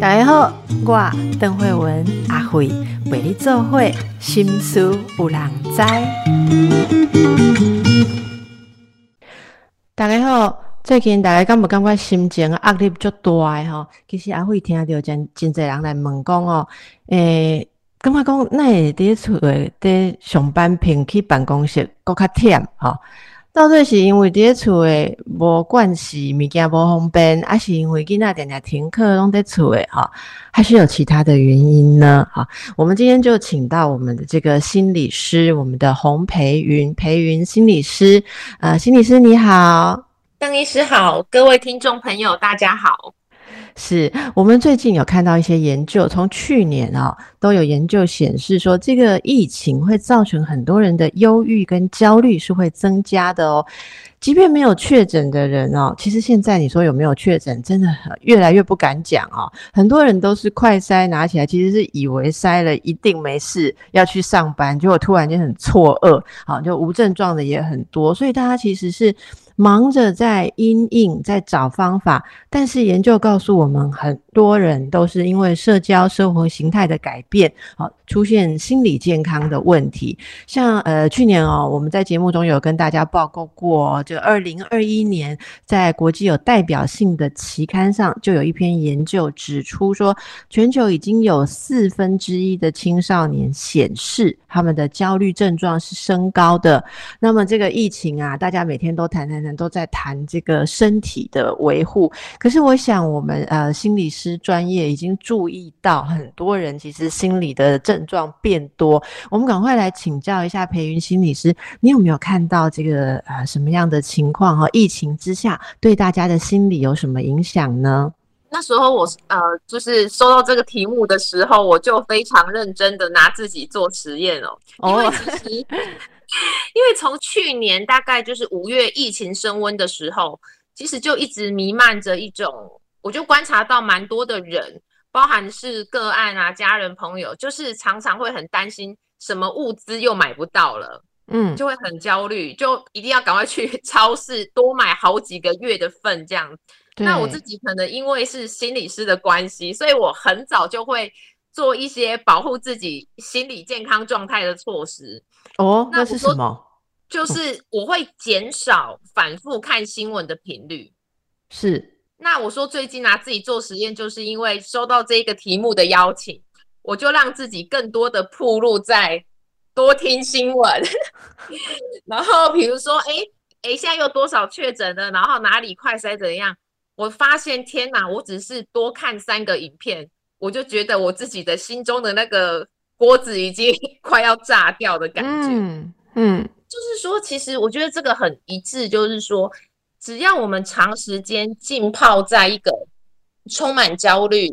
大家好，我邓慧文阿慧为你做会心思有人知。大家好，最近大家感不感觉心情压力足大诶吼？其实阿慧听到真真侪人来问讲哦，诶。感觉讲，那会伫厝诶，伫上班平去办公室，搁较忝吼。到底是因为伫厝诶无惯习，物件无方便，还是因为囡仔定定停课拢伫厝诶吼？还是有其他的原因呢？哈，我们今天就请到我们的这个心理师，我们的洪培云，培云心理师。呃，心理师你好，邓医师好，各位听众朋友大家好。是我们最近有看到一些研究，从去年啊都有研究显示说，这个疫情会造成很多人的忧郁跟焦虑是会增加的哦。即便没有确诊的人哦，其实现在你说有没有确诊，真的越来越不敢讲哦。很多人都是快筛拿起来，其实是以为筛了一定没事，要去上班，结果突然间很错愕，好就无症状的也很多，所以大家其实是。忙着在因应，在找方法，但是研究告诉我们，很多人都是因为社交生活形态的改变，好出现心理健康的问题。像呃去年哦，我们在节目中有跟大家报告过，就二零二一年在国际有代表性的期刊上，就有一篇研究指出说，全球已经有四分之一的青少年显示他们的焦虑症状是升高的。那么这个疫情啊，大家每天都谈谈。谈都在谈这个身体的维护，可是我想，我们呃心理专业已经注意到，很多人其实心理的症状变多。我们赶快来请教一下培云心理师，你有没有看到这个呃什么样的情况哈？疫情之下对大家的心理有什么影响呢？那时候我呃就是收到这个题目的时候，我就非常认真的拿自己做实验哦，因为其实。因为从去年大概就是五月疫情升温的时候，其实就一直弥漫着一种，我就观察到蛮多的人，包含是个案啊、家人朋友，就是常常会很担心什么物资又买不到了，嗯，就会很焦虑，就一定要赶快去 超市多买好几个月的份这样。那我自己可能因为是心理师的关系，所以我很早就会做一些保护自己心理健康状态的措施。哦，那是什么？就是我会减少反复看新闻的频率。是，那我说最近拿自己做实验，就是因为收到这个题目的邀请，我就让自己更多的铺路在多听新闻。然后比如说，哎哎，现在有多少确诊的？然后哪里快筛怎样？我发现，天哪！我只是多看三个影片，我就觉得我自己的心中的那个。锅子已经 快要炸掉的感觉，嗯嗯，就是说，其实我觉得这个很一致，就是说，只要我们长时间浸泡在一个充满焦虑、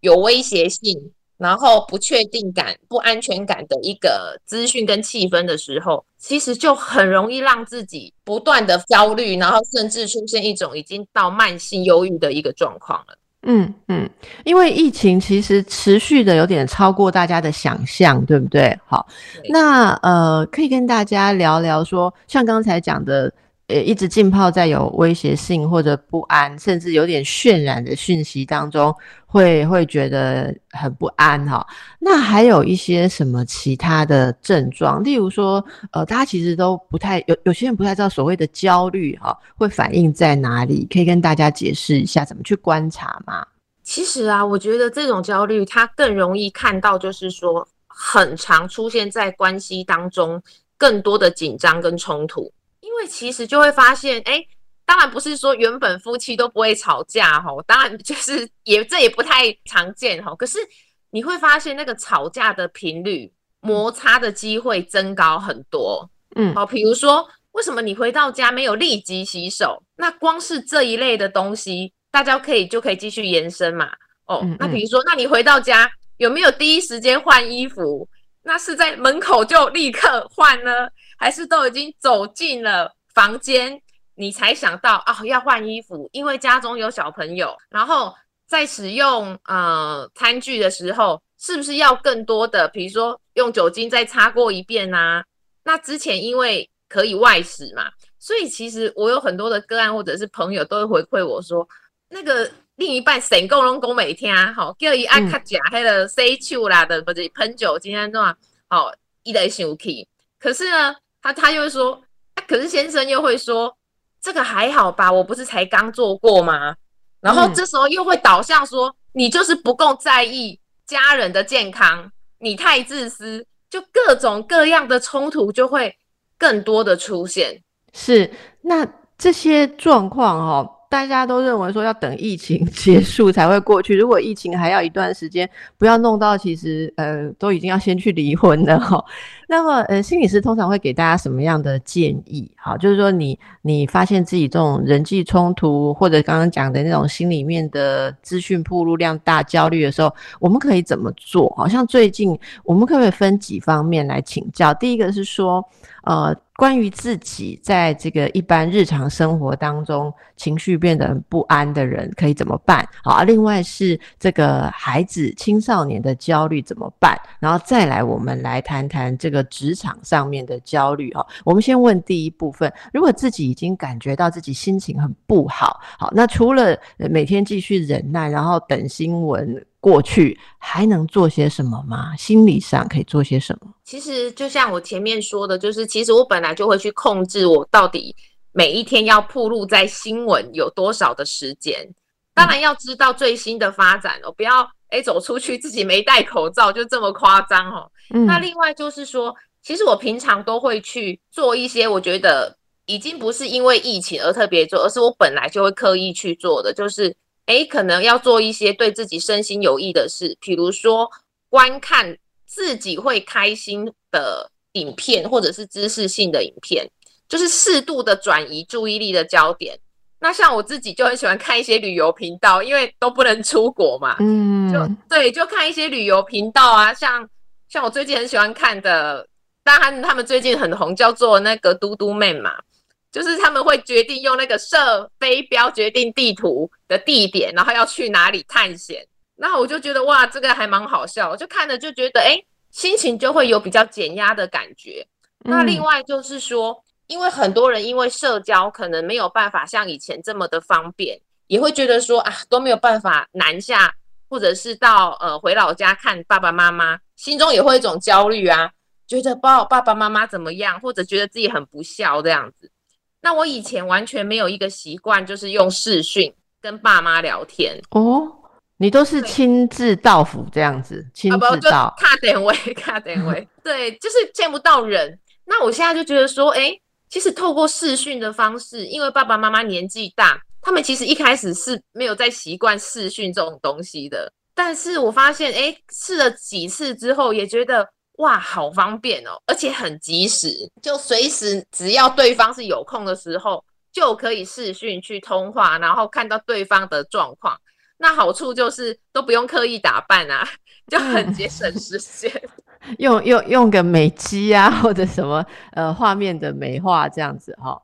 有威胁性，然后不确定感、不安全感的一个资讯跟气氛的时候，其实就很容易让自己不断的焦虑，然后甚至出现一种已经到慢性忧郁的一个状况了。嗯嗯，因为疫情其实持续的有点超过大家的想象，对不对？好，那呃，可以跟大家聊聊说，像刚才讲的。呃，一直浸泡在有威胁性或者不安，甚至有点渲染的讯息当中，会会觉得很不安哈。那还有一些什么其他的症状？例如说，呃，大家其实都不太有，有些人不太知道所谓的焦虑哈，会反映在哪里？可以跟大家解释一下怎么去观察吗？其实啊，我觉得这种焦虑它更容易看到，就是说很常出现在关系当中，更多的紧张跟冲突。因为其实就会发现，哎，当然不是说原本夫妻都不会吵架哈，当然就是 也这也不太常见哈。可是你会发现那个吵架的频率、摩擦的机会增高很多。嗯，好，比如说为什么你回到家没有立即洗手？那光是这一类的东西，大家可以就可以继续延伸嘛。哦，那比如说，那你回到家有没有第一时间换衣服？那是在门口就立刻换呢？还是都已经走进了房间，你才想到啊要换衣服，因为家中有小朋友。然后在使用呃餐具的时候，是不是要更多的，比如说用酒精再擦过一遍啊？那之前因为可以外食嘛，所以其实我有很多的个案或者是朋友都会回馈我说，那个另一半成功拢讲每天吼，叫伊爱较食迄个洗手啦的，或者喷酒精啊，那好，伊来生气。可是呢，他他又会说，可是先生又会说，这个还好吧，我不是才刚做过吗？然后这时候又会导向说，你就是不够在意家人的健康，你太自私，就各种各样的冲突就会更多的出现。是，那这些状况哈。大家都认为说要等疫情结束才会过去，如果疫情还要一段时间，不要弄到其实呃都已经要先去离婚了哈。那么呃心理师通常会给大家什么样的建议？好，就是说你你发现自己这种人际冲突或者刚刚讲的那种心里面的资讯铺路量大焦虑的时候，我们可以怎么做？好像最近我们可不可以分几方面来请教？第一个是说呃。关于自己在这个一般日常生活当中情绪变得不安的人，可以怎么办？好，另外是这个孩子、青少年的焦虑怎么办？然后再来，我们来谈谈这个职场上面的焦虑。哈，我们先问第一部分：如果自己已经感觉到自己心情很不好，好，那除了每天继续忍耐，然后等新闻。过去还能做些什么吗？心理上可以做些什么？其实就像我前面说的，就是其实我本来就会去控制我到底每一天要铺露在新闻有多少的时间。当然要知道最新的发展哦，不要哎走出去自己没戴口罩就这么夸张哦。那另外就是说，其实我平常都会去做一些我觉得已经不是因为疫情而特别做，而是我本来就会刻意去做的，就是。哎，可能要做一些对自己身心有益的事，比如说观看自己会开心的影片，或者是知识性的影片，就是适度的转移注意力的焦点。那像我自己就很喜欢看一些旅游频道，因为都不能出国嘛，嗯，就对，就看一些旅游频道啊，像像我最近很喜欢看的，当然他们最近很红，叫做那个嘟嘟妹嘛。就是他们会决定用那个射飞镖决定地图的地点，然后要去哪里探险。那我就觉得哇，这个还蛮好笑，我就看了就觉得，哎，心情就会有比较减压的感觉。那另外就是说，因为很多人因为社交可能没有办法像以前这么的方便，也会觉得说啊都没有办法南下，或者是到呃回老家看爸爸妈妈，心中也会一种焦虑啊，觉得爸爸爸妈妈怎么样，或者觉得自己很不孝这样子。那我以前完全没有一个习惯，就是用视讯跟爸妈聊天哦。你都是亲自到府这样子，亲自到，卡点位，卡点位，对，就是见不到人。那我现在就觉得说，哎，其实透过视讯的方式，因为爸爸妈妈年纪大，他们其实一开始是没有在习惯视讯这种东西的。但是我发现，哎，试了几次之后，也觉得。哇，好方便哦，而且很及时，就随时只要对方是有空的时候，就可以视讯去通话，然后看到对方的状况。那好处就是都不用刻意打扮啊，就很节省时间。用用用个美肌啊，或者什么呃画面的美化这样子哈。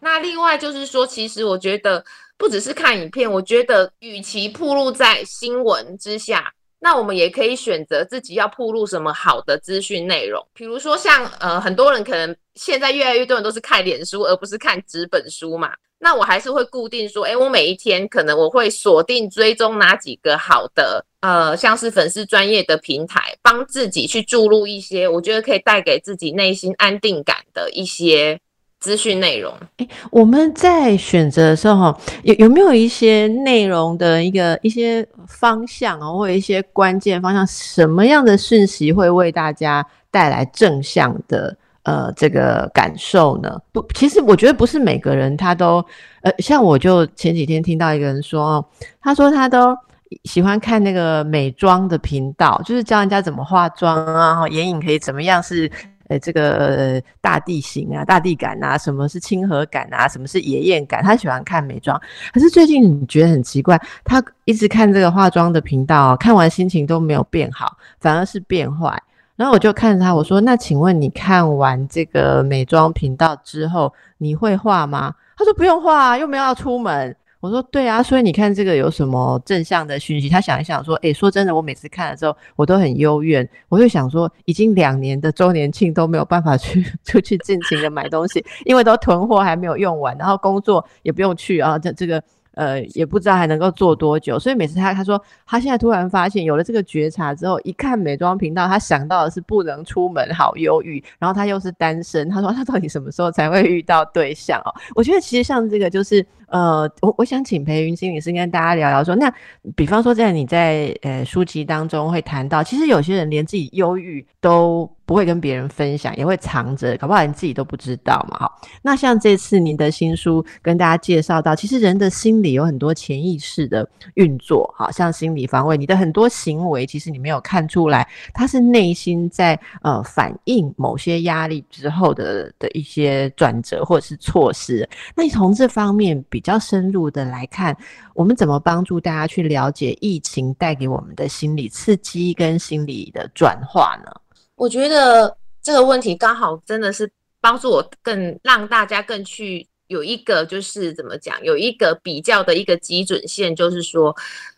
那另外就是说，其实我觉得不只是看影片，我觉得与其铺露在新闻之下。那我们也可以选择自己要铺露什么好的资讯内容，比如说像呃很多人可能现在越来越多人都是看脸书而不是看纸本书嘛。那我还是会固定说，哎，我每一天可能我会锁定追踪哪几个好的呃像是粉丝专业的平台，帮自己去注入一些我觉得可以带给自己内心安定感的一些。资讯内容，哎，我们在选择的时候，有有没有一些内容的一个一些方向啊，或者一些关键方向，什么样的讯息会为大家带来正向的呃这个感受呢？不，其实我觉得不是每个人他都呃，像我就前几天听到一个人说，他说他都喜欢看那个美妆的频道，就是教人家怎么化妆啊，眼影可以怎么样是。这个大地形啊，大地感啊，什么是亲和感啊，什么是野艳感？他喜欢看美妆，可是最近你觉得很奇怪，他一直看这个化妆的频道，看完心情都没有变好，反而是变坏。然后我就看着他，我说：“那请问你看完这个美妆频道之后，你会画吗？”他说：“不用画，又没有要出门。”我说对啊，所以你看这个有什么正向的讯息？他想一想说，诶，说真的，我每次看了之后，我都很幽怨。我就想说，已经两年的周年庆都没有办法去 出去尽情的买东西，因为都囤货还没有用完，然后工作也不用去啊，这这个呃，也不知道还能够做多久。所以每次他他说他现在突然发现有了这个觉察之后，一看美妆频道，他想到的是不能出门，好忧郁。然后他又是单身，他说他到底什么时候才会遇到对象哦？我觉得其实像这个就是。呃，我我想请裴云心理师跟大家聊聊说，那比方说在你在呃书籍当中会谈到，其实有些人连自己忧郁都不会跟别人分享，也会藏着，搞不好连自己都不知道嘛。哈，那像这次您的新书跟大家介绍到，其实人的心理有很多潜意识的运作，好像心理防卫，你的很多行为其实你没有看出来，它是内心在呃反映某些压力之后的的一些转折或者是措施。那你从这方面比。比较深入的来看，我们怎么帮助大家去了解疫情带给我们的心理刺激跟心理的转化呢？我觉得这个问题刚好真的是帮助我更让大家更去有一个就是怎么讲，有一个比较的一个基准线，就是说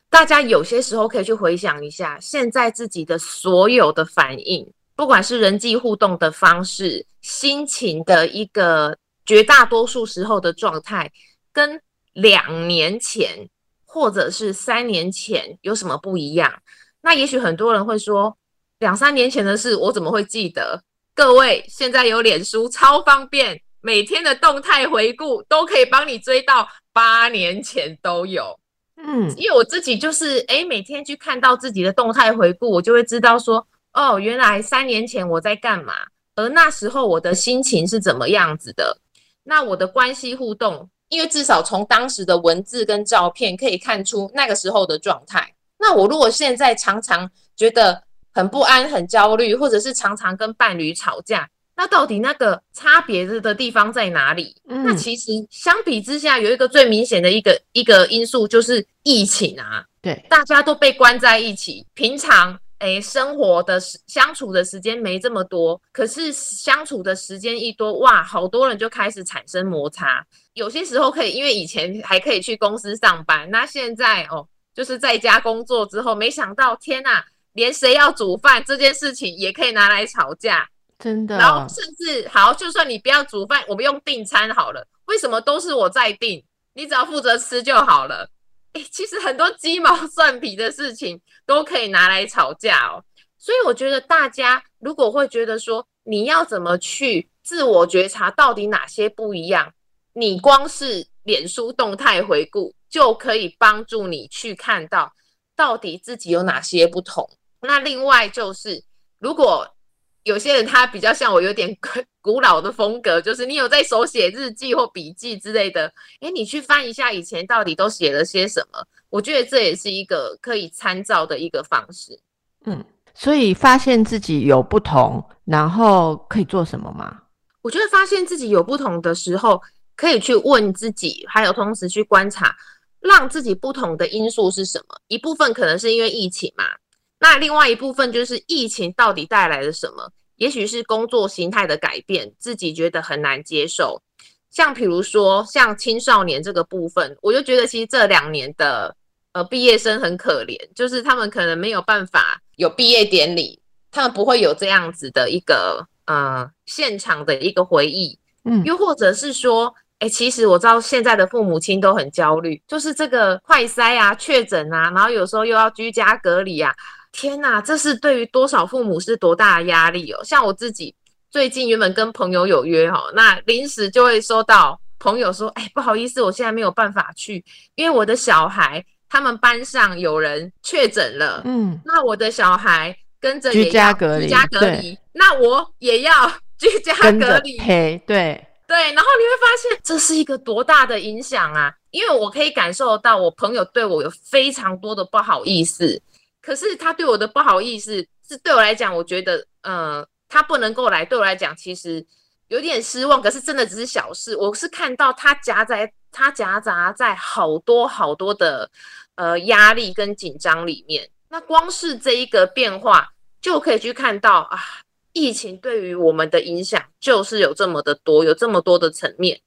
大家有些时候可以去回想一下，现在自己的所有的反应，不管是人际互动的方式、心情的一个绝大多数时候的状态。跟两年前或者是三年前有什么不一样？那也许很多人会说，两三年前的事我怎么会记得？各位现在有脸书超方便，每天的动态回顾都可以帮你追到八年前都有。嗯，因为我自己就是哎，每天去看到自己的动态回顾，我就会知道说，哦，原来三年前我在干嘛，而那时候我的心情是怎么样子的？那我的关系互动。因为至少从当时的文字跟照片可以看出那个时候的状态。那我如果现在常常觉得很不安、很焦虑，或者是常常跟伴侣吵架，那到底那个差别的地方在哪里？那其实相比之下，有一个最明显的一个一个因素就是疫情啊。对，大家都被关在一起，平常。哎，生活的时相处的时间没这么多，可是相处的时间一多，哇，好多人就开始产生摩擦。有些时候可以，因为以前还可以去公司上班，那现在哦，就是在家工作之后，没想到天呐，连谁要煮饭这件事情也可以拿来吵架，真的。然后甚至好，就算你不要煮饭，我们用订餐好了，为什么都是我在订？你只要负责吃就好了。哎，其实很多鸡毛蒜皮的事情都可以拿来吵架哦。所以我觉得大家如果会觉得说，你要怎么去自我觉察，到底哪些不一样？你光是脸书动态回顾就可以帮助你去看到到底自己有哪些不同。那另外就是，如果有些人他比较像我，有点古老的风格，就是你有在手写日记或笔记之类的，诶，你去翻一下以前到底都写了些什么，我觉得这也是一个可以参照的一个方式。嗯，所以发现自己有不同，然后可以做什么吗？我觉得发现自己有不同的时候，可以去问自己，还有同时去观察，让自己不同的因素是什么？一部分可能是因为疫情嘛。那另外一部分就是疫情到底带来了什么？也许是工作形态的改变，自己觉得很难接受。像比如说，像青少年这个部分，我就觉得其实这两年的呃毕业生很可怜，就是他们可能没有办法有毕业典礼，他们不会有这样子的一个呃现场的一个回忆。嗯，又或者是说，哎，其实我知道现在的父母亲都很焦虑，就是这个快筛啊、确诊啊，然后有时候又要居家隔离啊。天呐，这是对于多少父母是多大的压力哦！像我自己最近原本跟朋友有约哈，那临时就会收到朋友说：“哎，不好意思，我现在没有办法去，因为我的小孩他们班上有人确诊了。”嗯，那我的小孩跟着居家隔离，居家隔离，那我也要居家隔离。对 对，然后你会发现这是一个多大的影响啊！因为我可以感受到我朋友对我有非常多的不好意思。可是他对我的不好意思，是对我来讲，我觉得，呃，他不能够来，对我来讲，其实有点失望。可是真的只是小事，我是看到他夹在他夹杂在好多好多的呃压力跟紧张里面。那光是这一个变化，就可以去看到啊，疫情对于我们的影响就是有这么的多，有这么多的层面。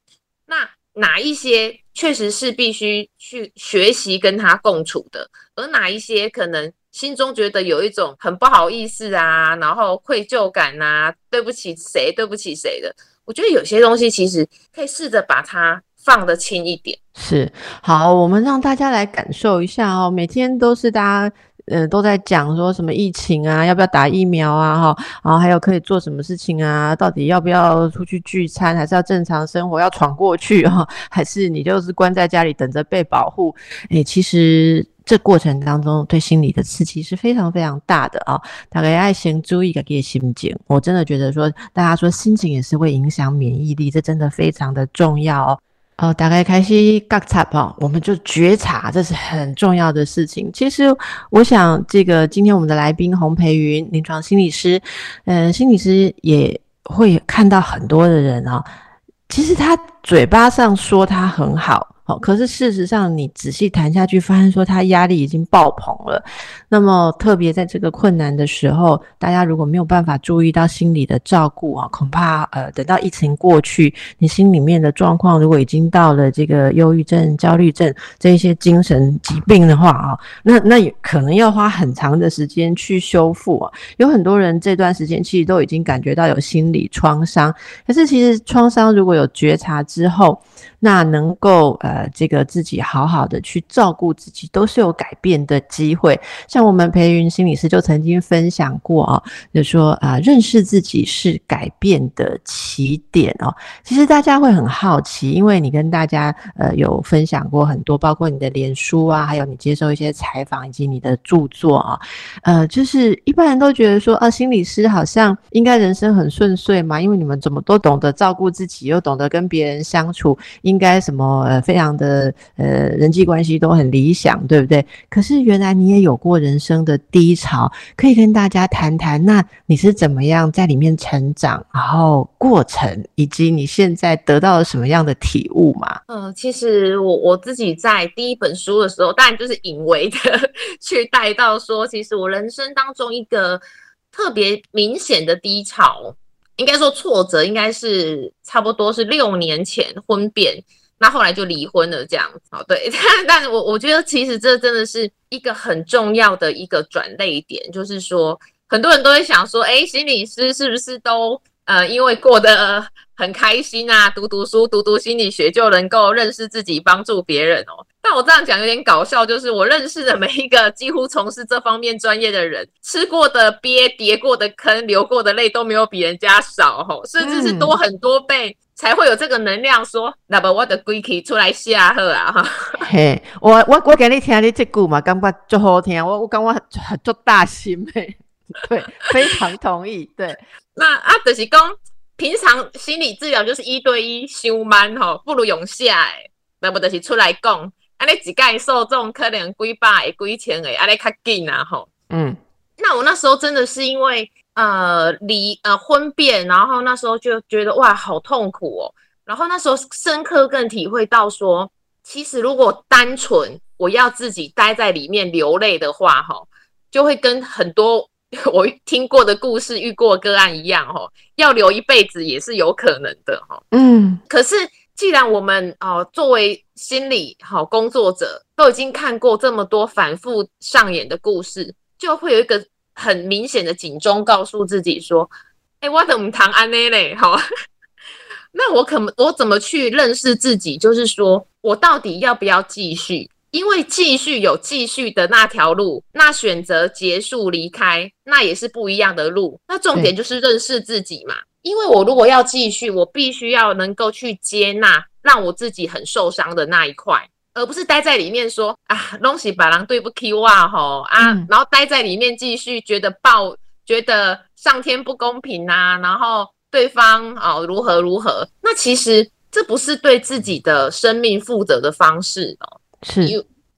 那哪一些确实是必须去学习跟他共处的，而哪一些可能？心中觉得有一种很不好意思啊，然后愧疚感呐，对不起谁，对不起谁的。我觉得有些东西其实可以试着把它放得轻一点。是好，我们让大家来感受一下哦。每天都是大家呃都在讲说什么疫情啊，要不要打疫苗啊，哈，然后还有可以做什么事情啊？到底要不要出去聚餐，还是要正常生活，要闯过去哈？还是你就是关在家里等着被保护？诶，其实这过程当中对心理的刺激是非常非常大的啊。大家爱先注意一个心情，我真的觉得说，大家说心情也是会影响免疫力，这真的非常的重要哦。哦，打开开始觉察哈，我们就觉察，这是很重要的事情。其实，我想这个今天我们的来宾洪培云，临床心理师，嗯，心理师也会看到很多的人啊。其实他嘴巴上说他很好。好，可是事实上，你仔细谈下去，发现说他压力已经爆棚了。那么，特别在这个困难的时候，大家如果没有办法注意到心理的照顾啊，恐怕呃，等到疫情过去，你心里面的状况如果已经到了这个忧郁症、焦虑症这一些精神疾病的话啊，那那也可能要花很长的时间去修复啊。有很多人这段时间其实都已经感觉到有心理创伤，可是其实创伤如果有觉察之后，那能够呃，这个自己好好的去照顾自己，都是有改变的机会。像我们培云心理师就曾经分享过啊，就说啊，认识自己是改变的起点哦。其实大家会很好奇，因为你跟大家呃有分享过很多，包括你的脸书啊，还有你接受一些采访以及你的著作啊，呃，就是一般人都觉得说啊，心理师好像应该人生很顺遂嘛，因为你们怎么都懂得照顾自己，又懂得跟别人相处。应该什么呃，非常的呃，人际关系都很理想，对不对？可是原来你也有过人生的低潮，可以跟大家谈谈，那你是怎么样在里面成长，然后过程，以及你现在得到了什么样的体悟吗？嗯，其实我我自己在第一本书的时候，当然就是隐微的去带到说，其实我人生当中一个特别明显的低潮。应该说挫折应该是差不多是六年前婚变，那后来就离婚了这样子。哦，对，但但我我觉得其实这真的是一个很重要的一个转泪点，就是说很多人都会想说，哎，心理师是不是都呃因为过得很开心啊，读读书、读读心理学就能够认识自己、帮助别人哦？但我这样讲有点搞笑，就是我认识的每一个几乎从事这方面专业的人，吃过的鳖、跌过的坑、流过的泪都没有比人家少吼，甚至是多很多倍，才会有这个能量说，那么我的鬼气出来吓吓啊哈。嘿，我我我给你听你这句嘛，感觉就好听，我我感觉很做大心诶，对，非常同意。对，那啊，就是讲平常心理治疗就是一对一修慢吼，不如用下诶，那么就是出来讲。啊，你一盖受众可能几百、几千诶，啊，你较紧啊吼。嗯，那我那时候真的是因为呃离呃婚变，然后那时候就觉得哇好痛苦哦。然后那时候深刻更体会到说，其实如果单纯我要自己待在里面流泪的话，哈，就会跟很多 我听过的故事、遇过个案一样，哈，要留一辈子也是有可能的，哈。嗯，可是。既然我们哦，作为心理好工作者，都已经看过这么多反复上演的故事，就会有一个很明显的警钟，告诉自己说：“哎，我怎么谈安内嘞？好，那我可我怎么去认识自己？就是说我到底要不要继续？因为继续有继续的那条路，那选择结束离开，那也是不一样的路。那重点就是认识自己嘛。”因为我如果要继续，我必须要能够去接纳让我自己很受伤的那一块，而不是待在里面说啊，东西把狼对不起哇吼啊，然后待在里面继续觉得抱，觉得上天不公平啊，然后对方哦如何如何，那其实这不是对自己的生命负责的方式哦。是，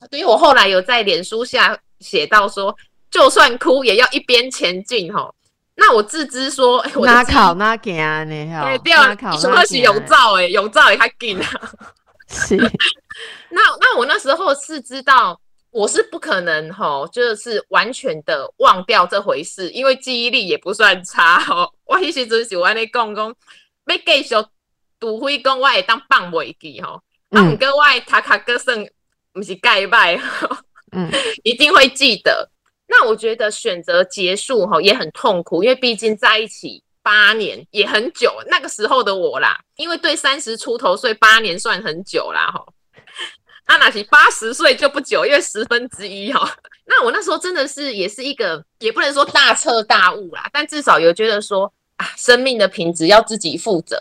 所以我后来有在脸书下写到说，就算哭也要一边前进吼。那我自知说，哎，我哪考哪行呢？哈，对啊，什么是永照？哎，永照也还紧啊。是。那那我那时候是知道，我是不可能哈，就是完全的忘掉这回事，因为记忆力也不算差哦。我迄时阵是我你讲讲，要继续除非讲我会当放袂记吼，啊，毋过我卡卡个算毋是盖拜，嗯，一定会记得。那我觉得选择结束哈也很痛苦，因为毕竟在一起八年也很久，那个时候的我啦，因为对三十出头岁八年算很久啦哈。阿纳奇八十岁就不久，因为十分之一哈。那我那时候真的是也是一个，也不能说大彻大悟啦，但至少有觉得说啊，生命的品质要自己负责。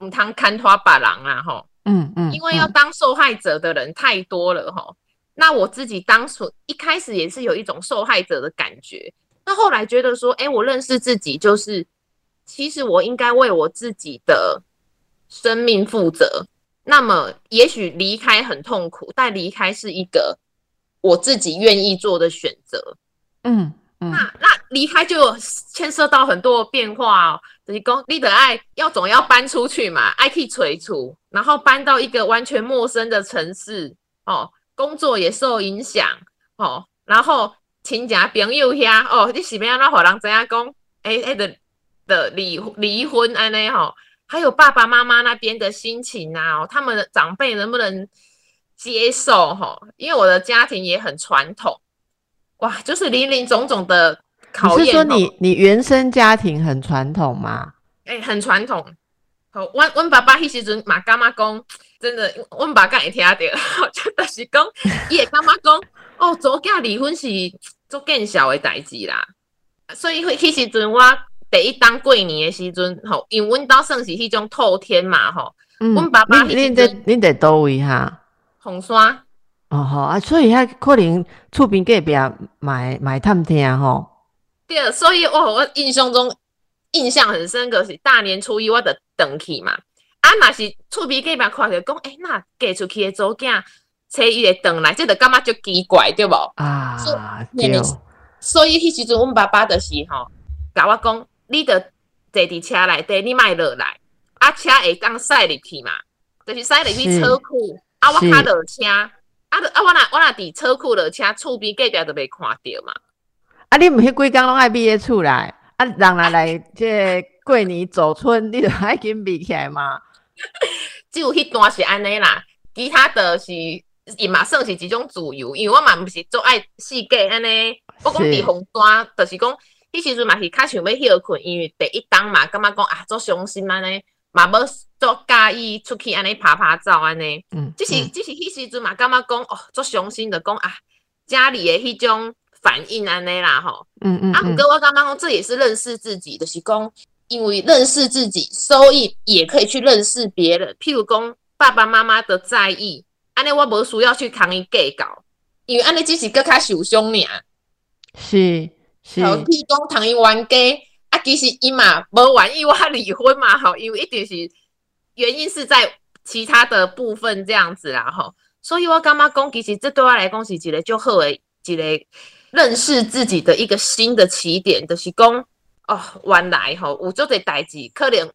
唔通看花把郎啊哈，嗯嗯，因为要当受害者的人太多了哈。那我自己当初一开始也是有一种受害者的感觉，那后来觉得说，哎，我认识自己，就是其实我应该为我自己的生命负责。那么，也许离开很痛苦，但离开是一个我自己愿意做的选择。嗯嗯，那那离开就牵涉到很多变化哦。就是讲你的爱要总要搬出去嘛，爱去催除，然后搬到一个完全陌生的城市哦，工作也受影响哦，然后亲戚朋友遐哦，你是要安怎互人知影讲？哎哎的的离离婚安尼吼。还有爸爸妈妈那边的心情啊，他们的长辈能不能接受吼？因为我的家庭也很传统，哇，就是林林总总的考验。你是说你你原生家庭很传统吗？哎，很传统。好，我我爸爸迄时阵嘛干妈讲，真的，我爸刚也听到，真的是讲，伊也感觉讲，哦，做囝离婚是做更小的代志啦。所以迄时阵我。第一当过年的时阵，吼，因为阮兜算是迄种透天嘛，吼，阮爸爸迄阵，恁在恁在倒位哈？红山。哦吼啊，所以遐可能厝边隔壁买买探听吼。对，所以我我印象中印象很深刻是大年初一我得登去嘛，啊，若是厝边隔壁看着讲，诶，那嫁出去的祖囝，初伊会转来，这得感觉就奇怪，对无？啊，对。所以迄时阵，阮爸爸就是吼，甲我讲。你着坐伫车内底，你莫落来，啊车会当驶入去嘛，就是驶入去车库，啊我较落车，啊啊我若我若伫车库落车，厝边隔壁就袂看到嘛。啊你毋迄几工拢爱避咧厝内，啊人来来即过年走村，你就爱紧避起来嘛。只有迄段是安尼啦，其他的是伊嘛算是一种自由，因为我嘛毋是做爱世界安尼，我讲伫红山，就是讲。迄时阵嘛是较想要休困，因为第一档嘛，感觉讲啊，做伤心安尼，嘛要做介意出去安尼拍拍照安尼。嗯，只是只是迄时阵嘛，感觉讲哦，做伤心的讲啊，家里的迄种反应安尼啦吼。嗯嗯。啊，毋过我感觉讲这也是认识自己的，是讲因为认识自己，所以也可以去认识别人。譬如讲爸爸妈妈的在意，安尼我无需要去扛伊计较，因为安尼只是更较受伤尔。是。好，譬如讲，唐伊冤家啊，其实伊嘛无愿意我离婚嘛，吼，因为一定是原因是在其他的部分这样子啦，吼，所以我感觉讲，其实这对我来讲是一个就好诶，一个认识自己的一个新的起点，就是讲哦，原来吼有做侪代志，可能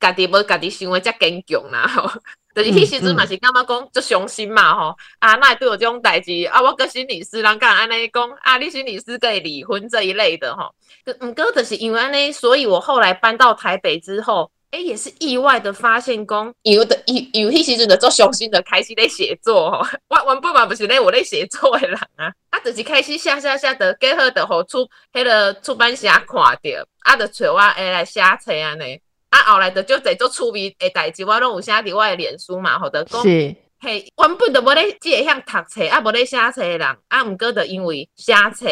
家己无家己想诶遮坚强啦，吼。就是迄时阵嘛是感觉讲足伤心嘛吼，啊，那对我这种代志啊，我个心理师人讲安尼讲啊，你心理师可以离婚这一类的吼，毋过就是因为安尼，所以我后来搬到台北之后，哎，也是意外的发现讲有的有有迄时阵的做雄心的开始咧写作吼，我原本嘛不是咧我咧写作的人啊，啊，就是开始写写写的，结合的互出迄个出版社看着，啊，就找我诶来写册安尼。啊，后来的就在做趣味诶代志，我拢有写伫我诶脸书嘛，或者讲，嘿，原本都无咧即个向读册，啊，无咧写册诶人，啊，毋过的因为写册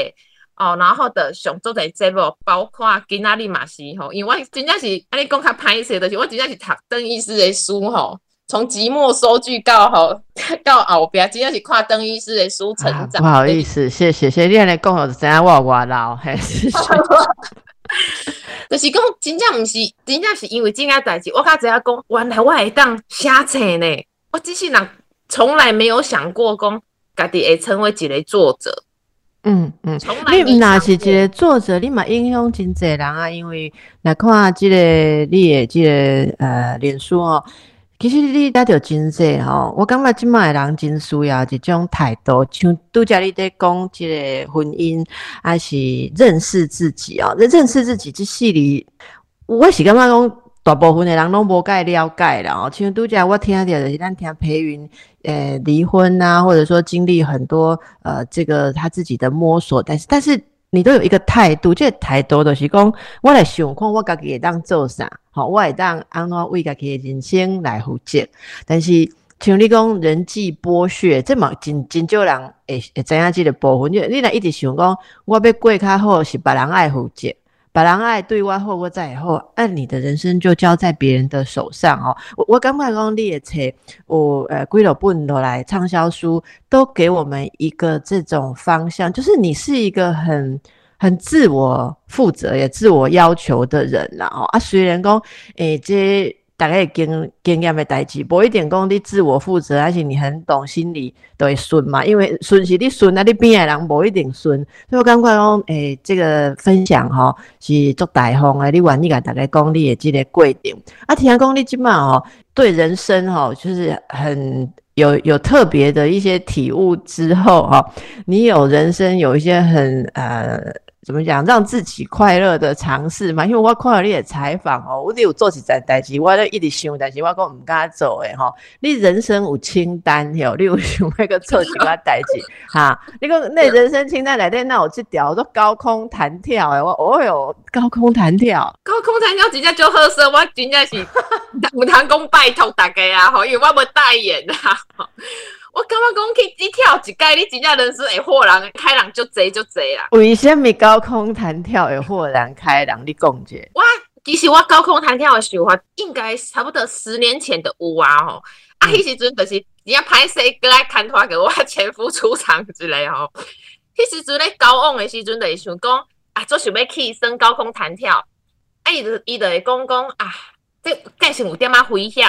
哦，然后的上做在节目，包括今仔日嘛是吼，因为我真正是安尼讲较歹势，就是我真正是读邓医师的书吼，从寂寞收据到吼 到后壁，真正是看邓医师的书成长。不好意思，谢谢，谢谢你安尼讲，我知影我我老，嘿，谢谢。就是讲，真正毋是，真正是因为这件代志，我较知影讲，原来我会当写册呢。我只是人从来没有想过讲，家己会成为一个作者。嗯嗯，从来你若是一个作者，你嘛影响真济人啊。因为来看即个你的即个呃脸书哦。其实你带着真济吼，我感觉即卖人真需要一种态度，像拄则你在讲即个婚姻，还是认识自己哦。认识自己即系列，我是感觉讲大部分的人拢无介了解啦。哦，像拄则我听到的是咱听裴云，呃，离婚啊，或者说经历很多呃这个他自己的摸索，但是但是你都有一个态度，这个态度就是讲，我来想看我家己会当做啥，好，我会当安怎为家己的人生来负责。但是像你讲人际剥削，这嘛真真少人会会知影即个部分，就你若一直想讲，我要过较好是别人爱负责。把人爱对我好，我再好，按你的人生就交在别人的手上哦。我我刚刚讲列车，我呃归了本落来畅销书，都给我们一个这种方向，就是你是一个很很自我负责也自我要求的人了哦啊，虽然讲诶这。大概经经验的代志，无一点讲你自我负责，而且你很懂心理都会顺嘛。因为顺是你顺啊，你边的人无一定顺。所以我感觉讲，诶，这个分享吼是做大方的，你愿意甲大家讲你的这个规定。啊，听讲你即满吼对人生吼就是很有有特别的一些体悟之后哈，你有人生有一些很呃。怎么讲？让自己快乐的尝试嘛。因为我看到你的采访哦，我有做几件代志，我咧一直想，但是我讲唔敢做诶吼。你人生有清单哟，你有想那个做几件代志 哈？你讲那人生清单内底，那我去调做高空弹跳诶，我哦哟高空弹跳，高空弹跳真正就好色，我真正是 唔通讲拜托大家啊吼，因为我无代言啊。我感觉讲去一跳一盖，你真正人生会豁然开朗，就贼就贼啦。为什么高空弹跳会豁然开朗？你讲者？我其实我高空弹跳的想法，应该差不多十年前的有啊吼。啊，迄时阵就是人家拍摄过来看拖给我前夫出场之类吼。迄时阵咧交往的时阵，就想讲啊，做想要去升高空弹跳。啊，伊就伊就会讲讲啊，这计是有点仔危险。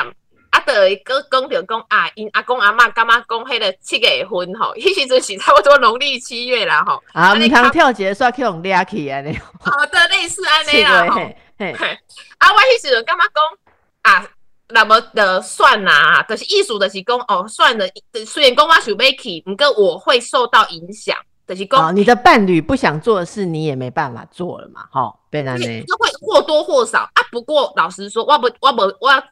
啊，就会讲讲着讲啊，因阿公阿嬷感觉讲迄个七月份吼，迄时阵是差不多农历七月啦吼。啊，毋通跳节煞去用掠去安尼。好的，类似安尼啦 吼。啊，我迄时阵感觉讲啊，那么的算呐，就是艺术的是讲哦，算了，虽然讲我想要去，毋过我会受到影响，就是讲你的伴侣不想做的事，你也没办法做了嘛，吼，变安尼。就会或多或少啊，不过老实说，我不，我不，我。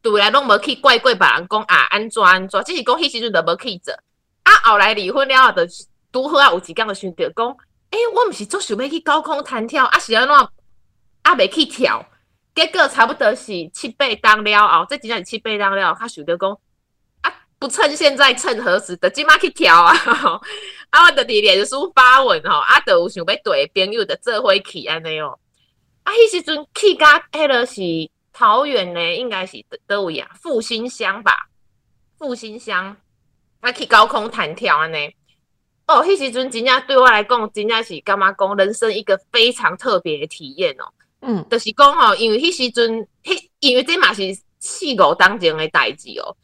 对来拢无去怪怪别人讲啊安怎安怎，只是讲迄时阵就无去做。啊后来离婚了后，就拄好啊有一工就想着讲，诶，我毋是足想要去高空弹跳，啊是安怎啊未去跳，结果差不多是七八当了后，这真正是七八当了，他想着讲啊不趁现在趁何时，就即马去跳啊！啊我伫脸书发文吼，啊就有想要对朋友的做伙去安尼哦。啊迄时阵去甲迄个是。桃园呢，应该是德位啊，复兴乡吧，复兴乡，啊去高空弹跳安尼。哦，迄时阵真正对我来讲，真正是干嘛讲人生一个非常特别的体验哦。嗯，就是讲哦，因为迄时阵，迄因为这嘛是四五当前的代志哦。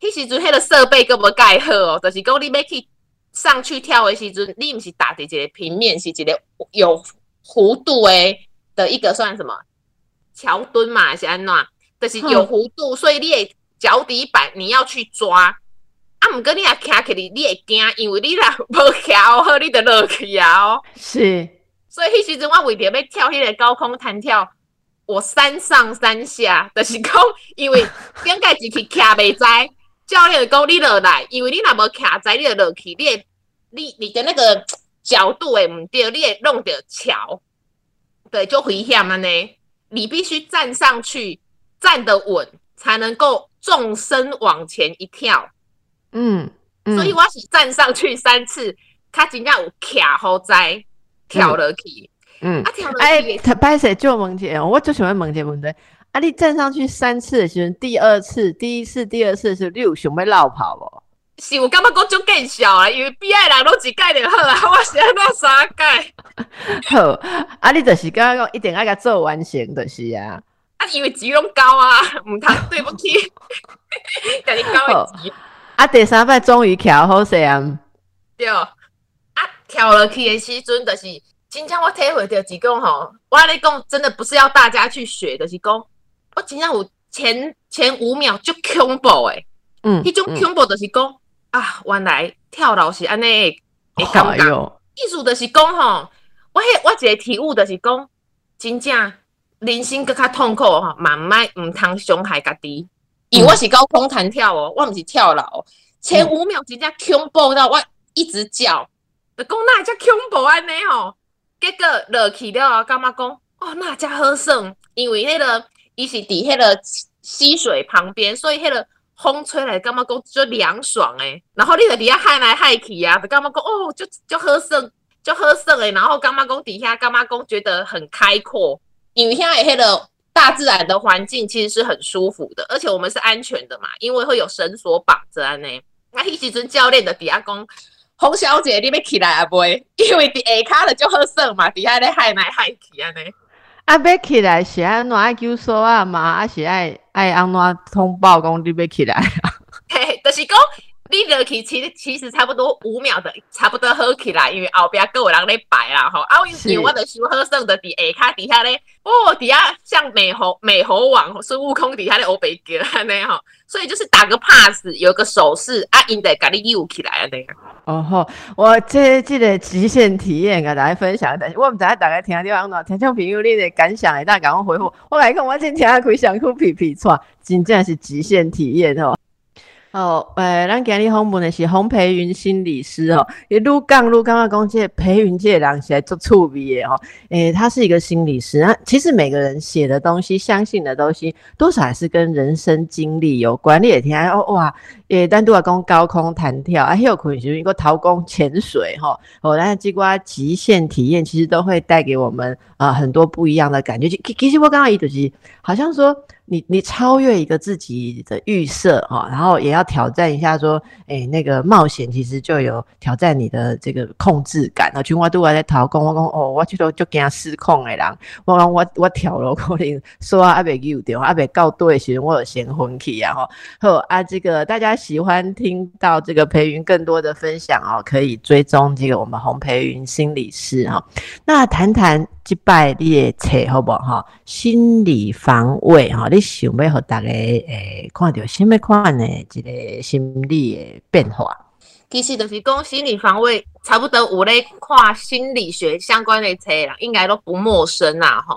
迄时阵，迄个设备佫无盖好哦，就是讲你要去上去跳的时阵，你毋是打伫一个平面，是一个有弧度诶的一个算什么？桥墩嘛是安怎，就是有弧度，所以你的脚底板你要去抓，啊，毋过你也徛起哩，你会惊，因为你若无徛好，你就落去啊哦。是，所以迄时阵我为着要跳迄个高空弹跳，我三上三下，就是讲，因为点解只去徛袂知，教练讲你落来，因为你若无徛在，你就落去，你会你你的那个角度会毋对，你会弄着桥，对，就危险安尼。你必须站上去，站得稳，才能够纵身往前一跳。嗯，所以我是站上去三次，他真正有卡好在跳了去。嗯，啊跳了去。哎，他拍谁就问姐，我就喜欢问姐问的。啊，你站上去三次的时候，第二次、第一次、第二次是你有想要绕跑不？是，我感觉讲种更小啊，因为边爱人拢一盖就好啊，我想要三盖。好，啊，你就是刚刚讲一定爱甲做完成，就是啊。啊，因为钱拢高啊，毋通对不起，甲你高一级。啊，第三摆终于跳好势啊。对，啊，跳落去的时阵，就是真正我体会到是讲吼，我咧讲真的不是要大家去学，就是讲我真正有前前五秒就恐怖诶，嗯，迄种恐怖就是讲。啊，原来跳楼是安尼会感觉，意思就是讲吼，我迄我一个体悟就是讲，真正人生更较痛苦吼，慢慢毋通伤害家己。因为我是高空弹跳哦，我毋是跳楼，前五秒真正恐怖到我一直叫，就讲那叫恐怖安尼吼，结果落去了后，感觉讲哦，那家好爽，因为迄个伊是伫迄个溪水旁边，所以迄个风吹来，感觉讲就凉爽诶。然后你在底下海来海去啊，就感觉讲哦，就就好爽，就好爽诶。然后感觉讲底下感觉讲觉得很开阔，因为现在迄个大自然的环境其实是很舒服的，而且我们是安全的嘛，因为会有绳索绑着安尼。那迄时阵教练的底下讲。洪小姐，你要起来啊？不会，因为伫下骹了就好耍嘛，底下咧海来海去安尼。啊，要起来是安怎爱叫说啊嘛？啊是爱爱安怎通报讲你要起来啊？嘿，就是讲你落去，其实其实差不多五秒的，差不多好起来，因为后边各有人咧摆啦吼。啊，因为我的想好剩的伫下骹底下咧，哦，底下像美猴美猴王孙悟空底下咧欧北哥安尼吼，所以就是打个 pass，有个手势啊，因得甲你游起来安尼。哦吼，我这这个极限体验，跟大家分享。但是我毋知大家听地方喏，听众朋友你的感想，大家赶快回复。我来讲，我今天开想哭皮皮错，真正是极限体验哦。哦，诶，咱今日访问的是洪培云心理师哦，一路讲路刚刚讲这培云这人是来做触鼻的哦，诶，他是一个心理师。那其实每个人写的东西、相信的东西，多少还是跟人生经历有关。你也听哦，哇，诶，单独来讲高空弹跳啊，还有可能是一个陶工潜水哈，哦，那这个极限体验，其实都会带给我们啊很多不一样的感觉。其其实我刚刚一直是好像说。你你超越一个自己的预设哈，然后也要挑战一下说，诶，那个冒险其实就有挑战你的这个控制感啊。群花都还在逃工，我讲哦，我去到就惊失控的人，我讲我我跳楼可能说阿北有掉，阿伯告对时我有先昏去啊哈。好啊，这个大家喜欢听到这个培云更多的分享哦，可以追踪这个我们洪培云心理师哈。那谈谈。击败你的册好不好？心理防卫哈，你想要和大家诶看到什么款的一个心理的变化？其实就是讲心理防卫，差不多有咧看心理学相关的册啦，应该都不陌生啦哈。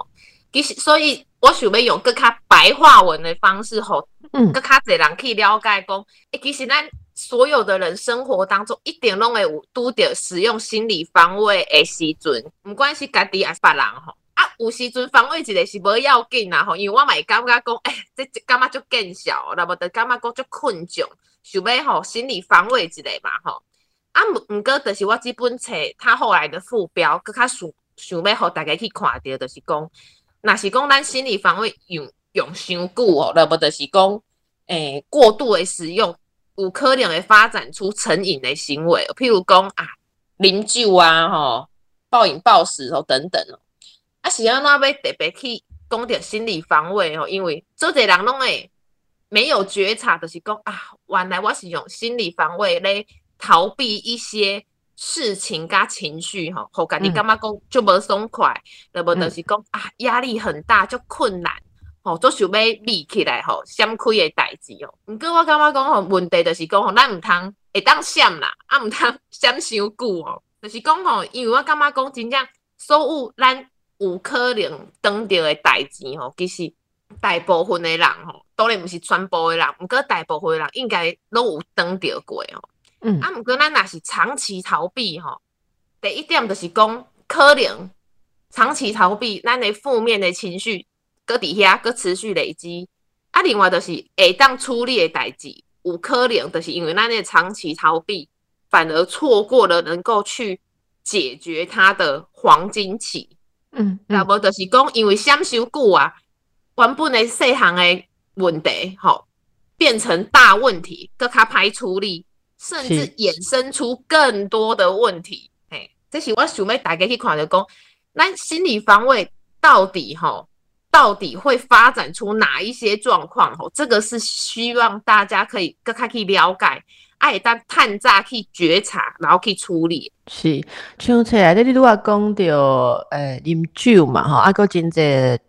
其实，所以我想要用更加白话文的方式吼，嗯，更加侪人去了解讲，诶，其实咱。所有的人生活当中一点拢会有拄着使用心理防卫的时阵，唔管是家己还是别人吼，啊，有时阵防卫一个是无要紧啦吼，因为我嘛会感觉讲，哎，这感觉就见效，那么就感觉讲就困窘，想要吼心理防卫一个嘛吼，啊，毋毋过就是我这本册，它后来的副标，更较想想要互大家去看到，就是讲，若是讲咱心理防卫用用伤久哦，那么就是讲，诶，过度的使用。有可能会发展出成瘾的行为，譬如讲啊，啉酒啊，吼，暴饮暴食哦，等等哦。啊，是要那要特别去讲点心理防卫哦，因为做这人拢会没有觉察，就是讲啊，原来我是用心理防卫来逃避一些事情加情绪吼，后家己感觉讲就无爽快，那么就是讲啊，压力很大，就困难。吼，做想要立起来吼，闪开的代志哦。毋过我感觉讲吼，问题就是讲吼，咱毋通会当闪啦，啊毋通闪伤久哦。就是讲吼，因为我感觉讲真正所有咱有可能当着的代志吼，其实大部分的人吼，当然毋是全部的人，毋过大部分的人应该拢有当着过哦。嗯。啊，毋过咱若是长期逃避吼，第一点就是讲，可能长期逃避咱的负面的情绪。搁底下搁持续累积，啊，另外就是会当处理的代志，有可能就是因为咱的长期逃避，反而错过了能够去解决它的黄金期。嗯，那无就是讲，因为相修久啊，原本的细项的问题，吼，变成大问题，搁较歹处理，甚至衍生出更多的问题。嘿，这是我想要大家去看的讲，那心理防卫到底吼。到底会发展出哪一些状况？吼，这个是希望大家可以更加去了解，爱当探查去觉察，然后去处理。是，像起来，你如果讲到诶饮酒嘛，哈，啊，个真济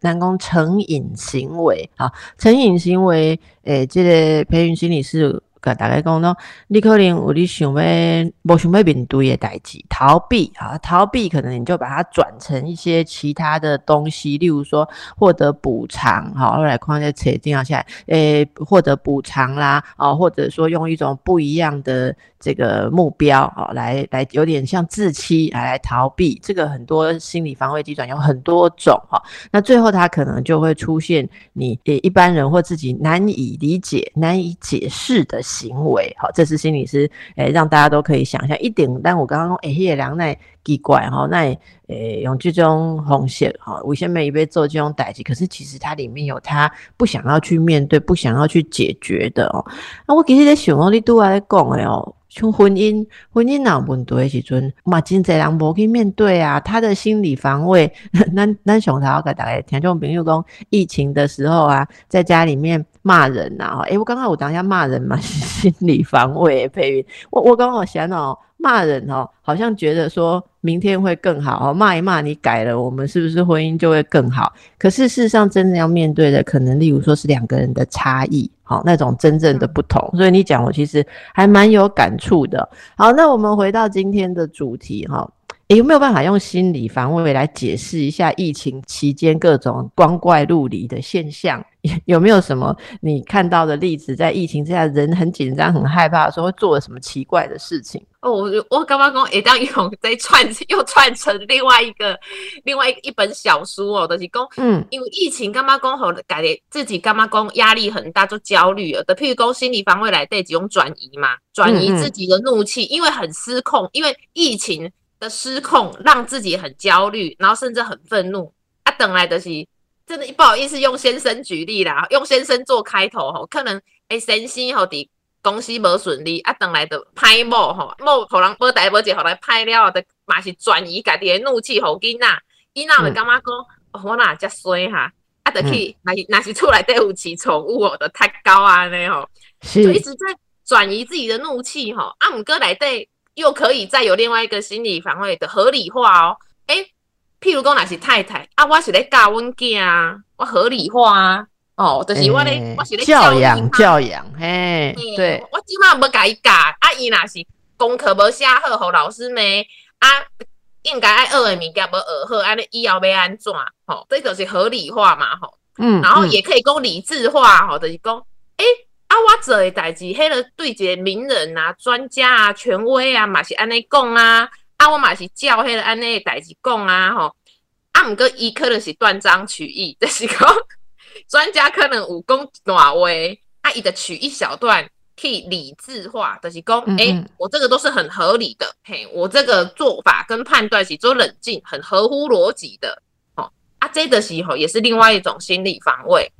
咱讲成瘾行为，哈，成瘾行为，诶，这个培训心理师。跟大家讲咯，你可能有你想要无想要面对的代志，逃避啊，逃避可能你就把它转成一些其他的东西，例如说获得补偿，好，后来框在扯定下来，诶，获得补偿啦，啊，或者说用一种不一样的这个目标哦，来来有点像自欺来来逃避。这个很多心理防卫机转有很多种哈，那最后他可能就会出现你一般人或自己难以理解、难以解释的行为。好，这是心理师诶让大家都可以想象一点。但我刚刚说诶，叶良那奇怪哈，那诶用这种红线哈，为什么一被做这种代际？可是其实它里面有他不想要去面对、不想要去解决的哦。那我其实在想哦，你都在讲的哦。像婚姻，婚姻哪问题的时阵，嘛真侪人无去面对啊，他的心理防卫。咱咱上头个大家听众朋友讲，疫情的时候啊，在家里面骂人呐，诶，我刚刚我当下骂人嘛，心理防卫。佩云，我我刚好想哦，骂人哦，好像觉得说明天会更好哦，骂一骂你改了，我们是不是婚姻就会更好？可是事实上，真的要面对的，可能例如说是两个人的差异。好，那种真正的不同，所以你讲我其实还蛮有感触的。好，那我们回到今天的主题哈，有没有办法用心理防卫来解释一下疫情期间各种光怪陆离的现象？有没有什么你看到的例子，在疫情之下人很紧张、很害怕的时候，会做了什么奇怪的事情？哦，我我刚刚讲，一当用在串 又串成另外一个另外一本小书哦，就是讲，嗯，因为疫情干嘛讲好感觉自己干嘛讲压力很大，就焦虑了的。譬如讲心理防卫来对几种转移嘛，转移自己的怒气，因为很失控，因为疫情的失控让自己很焦虑，然后甚至很愤怒啊，等来的是。真的不好意思，用先生举例啦，用先生做开头吼，可能诶，先生吼伫公司无顺利啊，等来的歹某吼，某互人无代无志，互来歹了的，嘛是转移家己的怒气，互囡仔，囡仔就感觉讲，我哪遮衰哈，啊，就去，那那是厝内底有饲宠物哦，就太高啊尼吼，就一直在转移自己的怒气吼，啊，毋过内底，又可以再有另外一个心理防卫的合理化哦，诶。譬如讲，若是太太啊，我是咧教阮囝啊，我合理化啊，哦，就是我咧，我是咧教养教养，嘿，对，我即码要甲伊教，啊，伊若是功课无写好，互老师骂，啊，应该爱学诶物件无学好，安尼以后要安怎？吼，这就是合理化嘛，吼，嗯，然后也可以讲理智化，吼，就是讲，诶，啊，我做诶代志，迄个对一个名人啊、专家啊、权威啊，嘛是安尼讲啊。啊，我嘛是照迄个安尼诶代志讲啊，吼，啊，毋过伊可能是断章取义，就是讲专家可能有讲大话，啊，伊的取一小段替理智化，就是讲，诶，我这个都是很合理的，嘿，我这个做法跟判断是做冷静，很合乎逻辑的，哦，啊，这的时候也是另外一种心理防卫，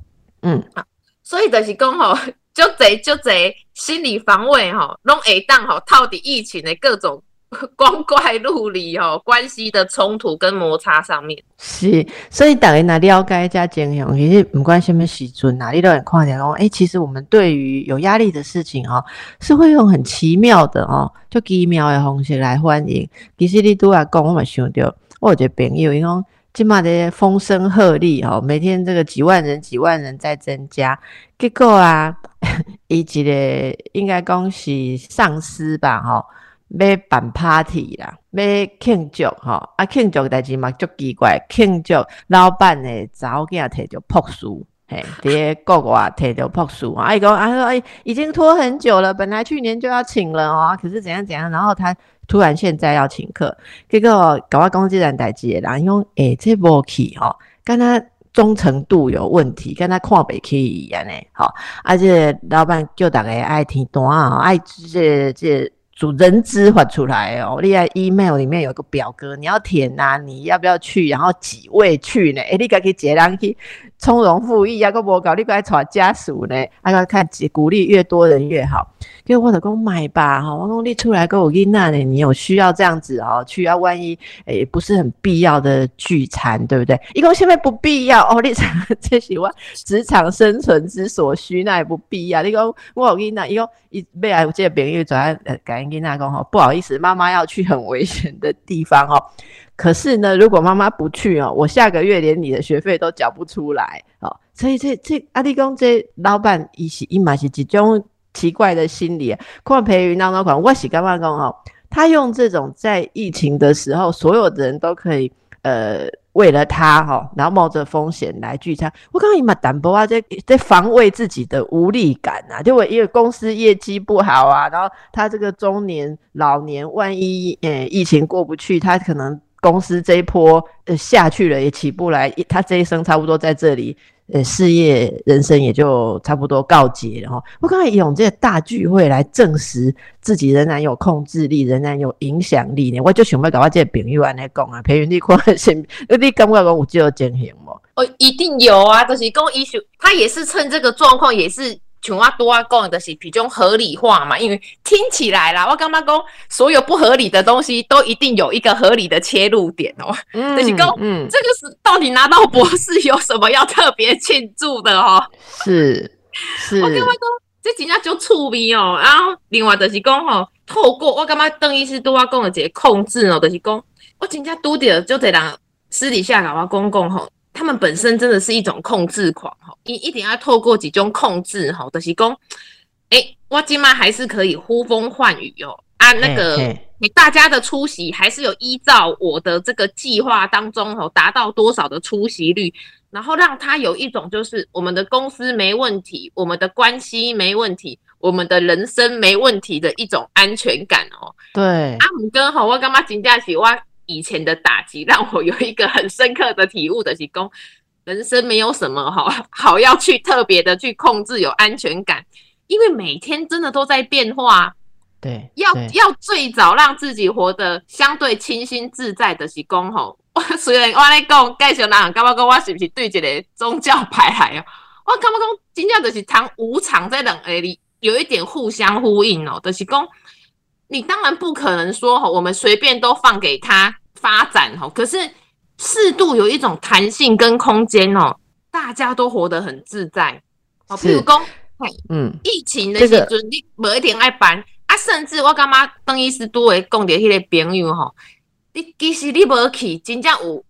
嗯，啊，所以就是讲吼，就这就这心理防卫吼，拢会当吼套伫疫情的各种。光怪陆离哦，关系的冲突跟摩擦上面是，所以大家来了解加经验，其实不管什么时阵哪里都很看见哦。哎，其实我们对于有压力的事情哦，是会用很奇妙的哦，就奇妙的方式来欢迎。其实你都来讲，我们想到，我有个朋友，因为今嘛的风声鹤唳哦，每天这个几万人、几万人在增加，结果啊，以及的应该讲是上司吧，哈。要办 party 啦，要庆祝吼，啊庆祝代志嘛足奇怪，庆祝老板诶早囝摕着朴素，嘿，伫个国外摕着朴素，啊伊讲啊说哎已经拖很久了，本来去年就要请了哦，可是怎样怎样，然后他突然现在要请客，结果搞我讲这件代志诶，人用诶这无去吼，跟他忠诚度有问题，跟他看袂起一样诶，好，而且老板叫大家爱听单啊，爱这这。主人资发出来哦，你在 email 里面有个表格，你要填呐，你要不要去？然后几位去呢？哎，你该去接人去，从容赴义啊，个无搞，你该找家属呢？啊，要看鼓励越多人越好。给我的公买吧，哈，我讲你出来跟我跟那呢，你有需要这样子哦，去啊，万一诶不是很必要的聚餐，对不对？一共现在不必要哦，你这喜欢职场生存之所需，那也不必要。你讲我跟你那，一共一未来我这个朋友转呃，感恩跟那讲哈，不好意思，妈妈要去很危险的地方哦。可是呢，如果妈妈不去哦，我下个月连你的学费都缴不出来哦。所以这这阿弟公这老板一是一嘛是集中。奇怪的心理，看培云当中款，我是干嘛讲哦？他用这种在疫情的时候，所有的人都可以呃。为了他哈，然后冒着风险来聚餐，我刚刚也蛮淡薄啊，在在防卫自己的无力感啊，就我因为公司业绩不好啊，然后他这个中年老年，万一呃疫情过不去，他可能公司这一波呃下去了也起不来，他这一生差不多在这里。呃，事业人生也就差不多告结了哈。我刚才用这个大聚会来证实自己仍然有控制力，仍然有影响力呢。我就想要搞我这个朋友安尼讲啊，培云你看先，你感觉讲有这个情形吗？哦，一定有啊，就是讲医学，他也是趁这个状况，也是。穷啊多啊，讲的是比较合理化嘛，因为听起来啦，我刚刚讲所有不合理的东西都一定有一个合理的切入点哦。嗯，就是讲，嗯，这个是到底拿到博士有什么要特别庆祝的哦？是是，我刚刚讲这几下就触鼻哦，然后另外就是讲吼，透过我感觉邓医师都要讲的这些控制哦，就是讲我真正拄着就这人私底下跟我讲讲吼。他们本身真的是一种控制狂哈，一一定要透过几种控制哈，就是讲，哎，我今妈还是可以呼风唤雨哦，啊，那个你大家的出席还是有依照我的这个计划当中哦，达到多少的出席率，然后让他有一种就是我们的公司没问题，我们的关系没问题，我们的人生没问题的一种安全感哦。对，阿姆哥哈，我干嘛请假起我？以前的打击让我有一个很深刻的体悟的是，讲人生没有什么好 好要去特别的去控制有安全感，因为每天真的都在变化。对，要要最早让自己活得相对清新自在的是讲吼。我虽然我来讲介绍人，感觉讲我是不是对这个宗教派来哦？我感觉讲真正就是谈无常在两个里有一点互相呼应哦，就是讲。你当然不可能说哈，我们随便都放给他发展哈。可是适度有一种弹性跟空间哦，大家都活得很自在。哦，譬如讲，嗯，疫情的时阵你无一天爱搬啊，甚至我感觉邓医师都会讲着迄个朋友吼，你其实你无去，真正有。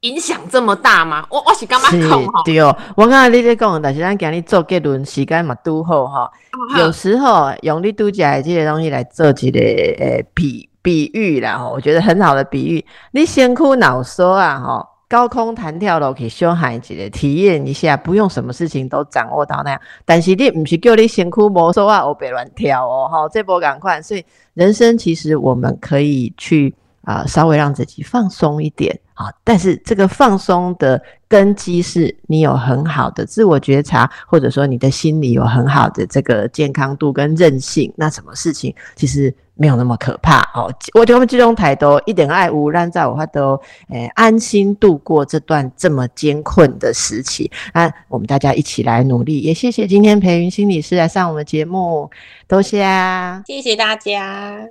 影响这么大吗？我我是干嘛讲哈？对哦，我刚才你在讲，但是咱今日做结论时间嘛拄好哈。有时候用你拄假这些东西来做一个诶比比喻啦吼，我觉得很好的比喻。你先哭脑说啊吼，高空弹跳楼可以修孩子的体验一下，不用什么事情都掌握到那样。但是你不是叫你先哭魔说啊，我别乱跳哦吼，这波赶快。所以人生其实我们可以去啊，稍微让自己放松一点。啊！但是这个放松的根基是你有很好的自我觉察，或者说你的心里有很好的这个健康度跟韧性，那什么事情其实没有那么可怕哦。我觉得我们集中台都一点爱无让在我话都诶安心度过这段这么艰困的时期。那我们大家一起来努力，也谢谢今天培云心理师来上我们节目，多谢啊！谢谢大家。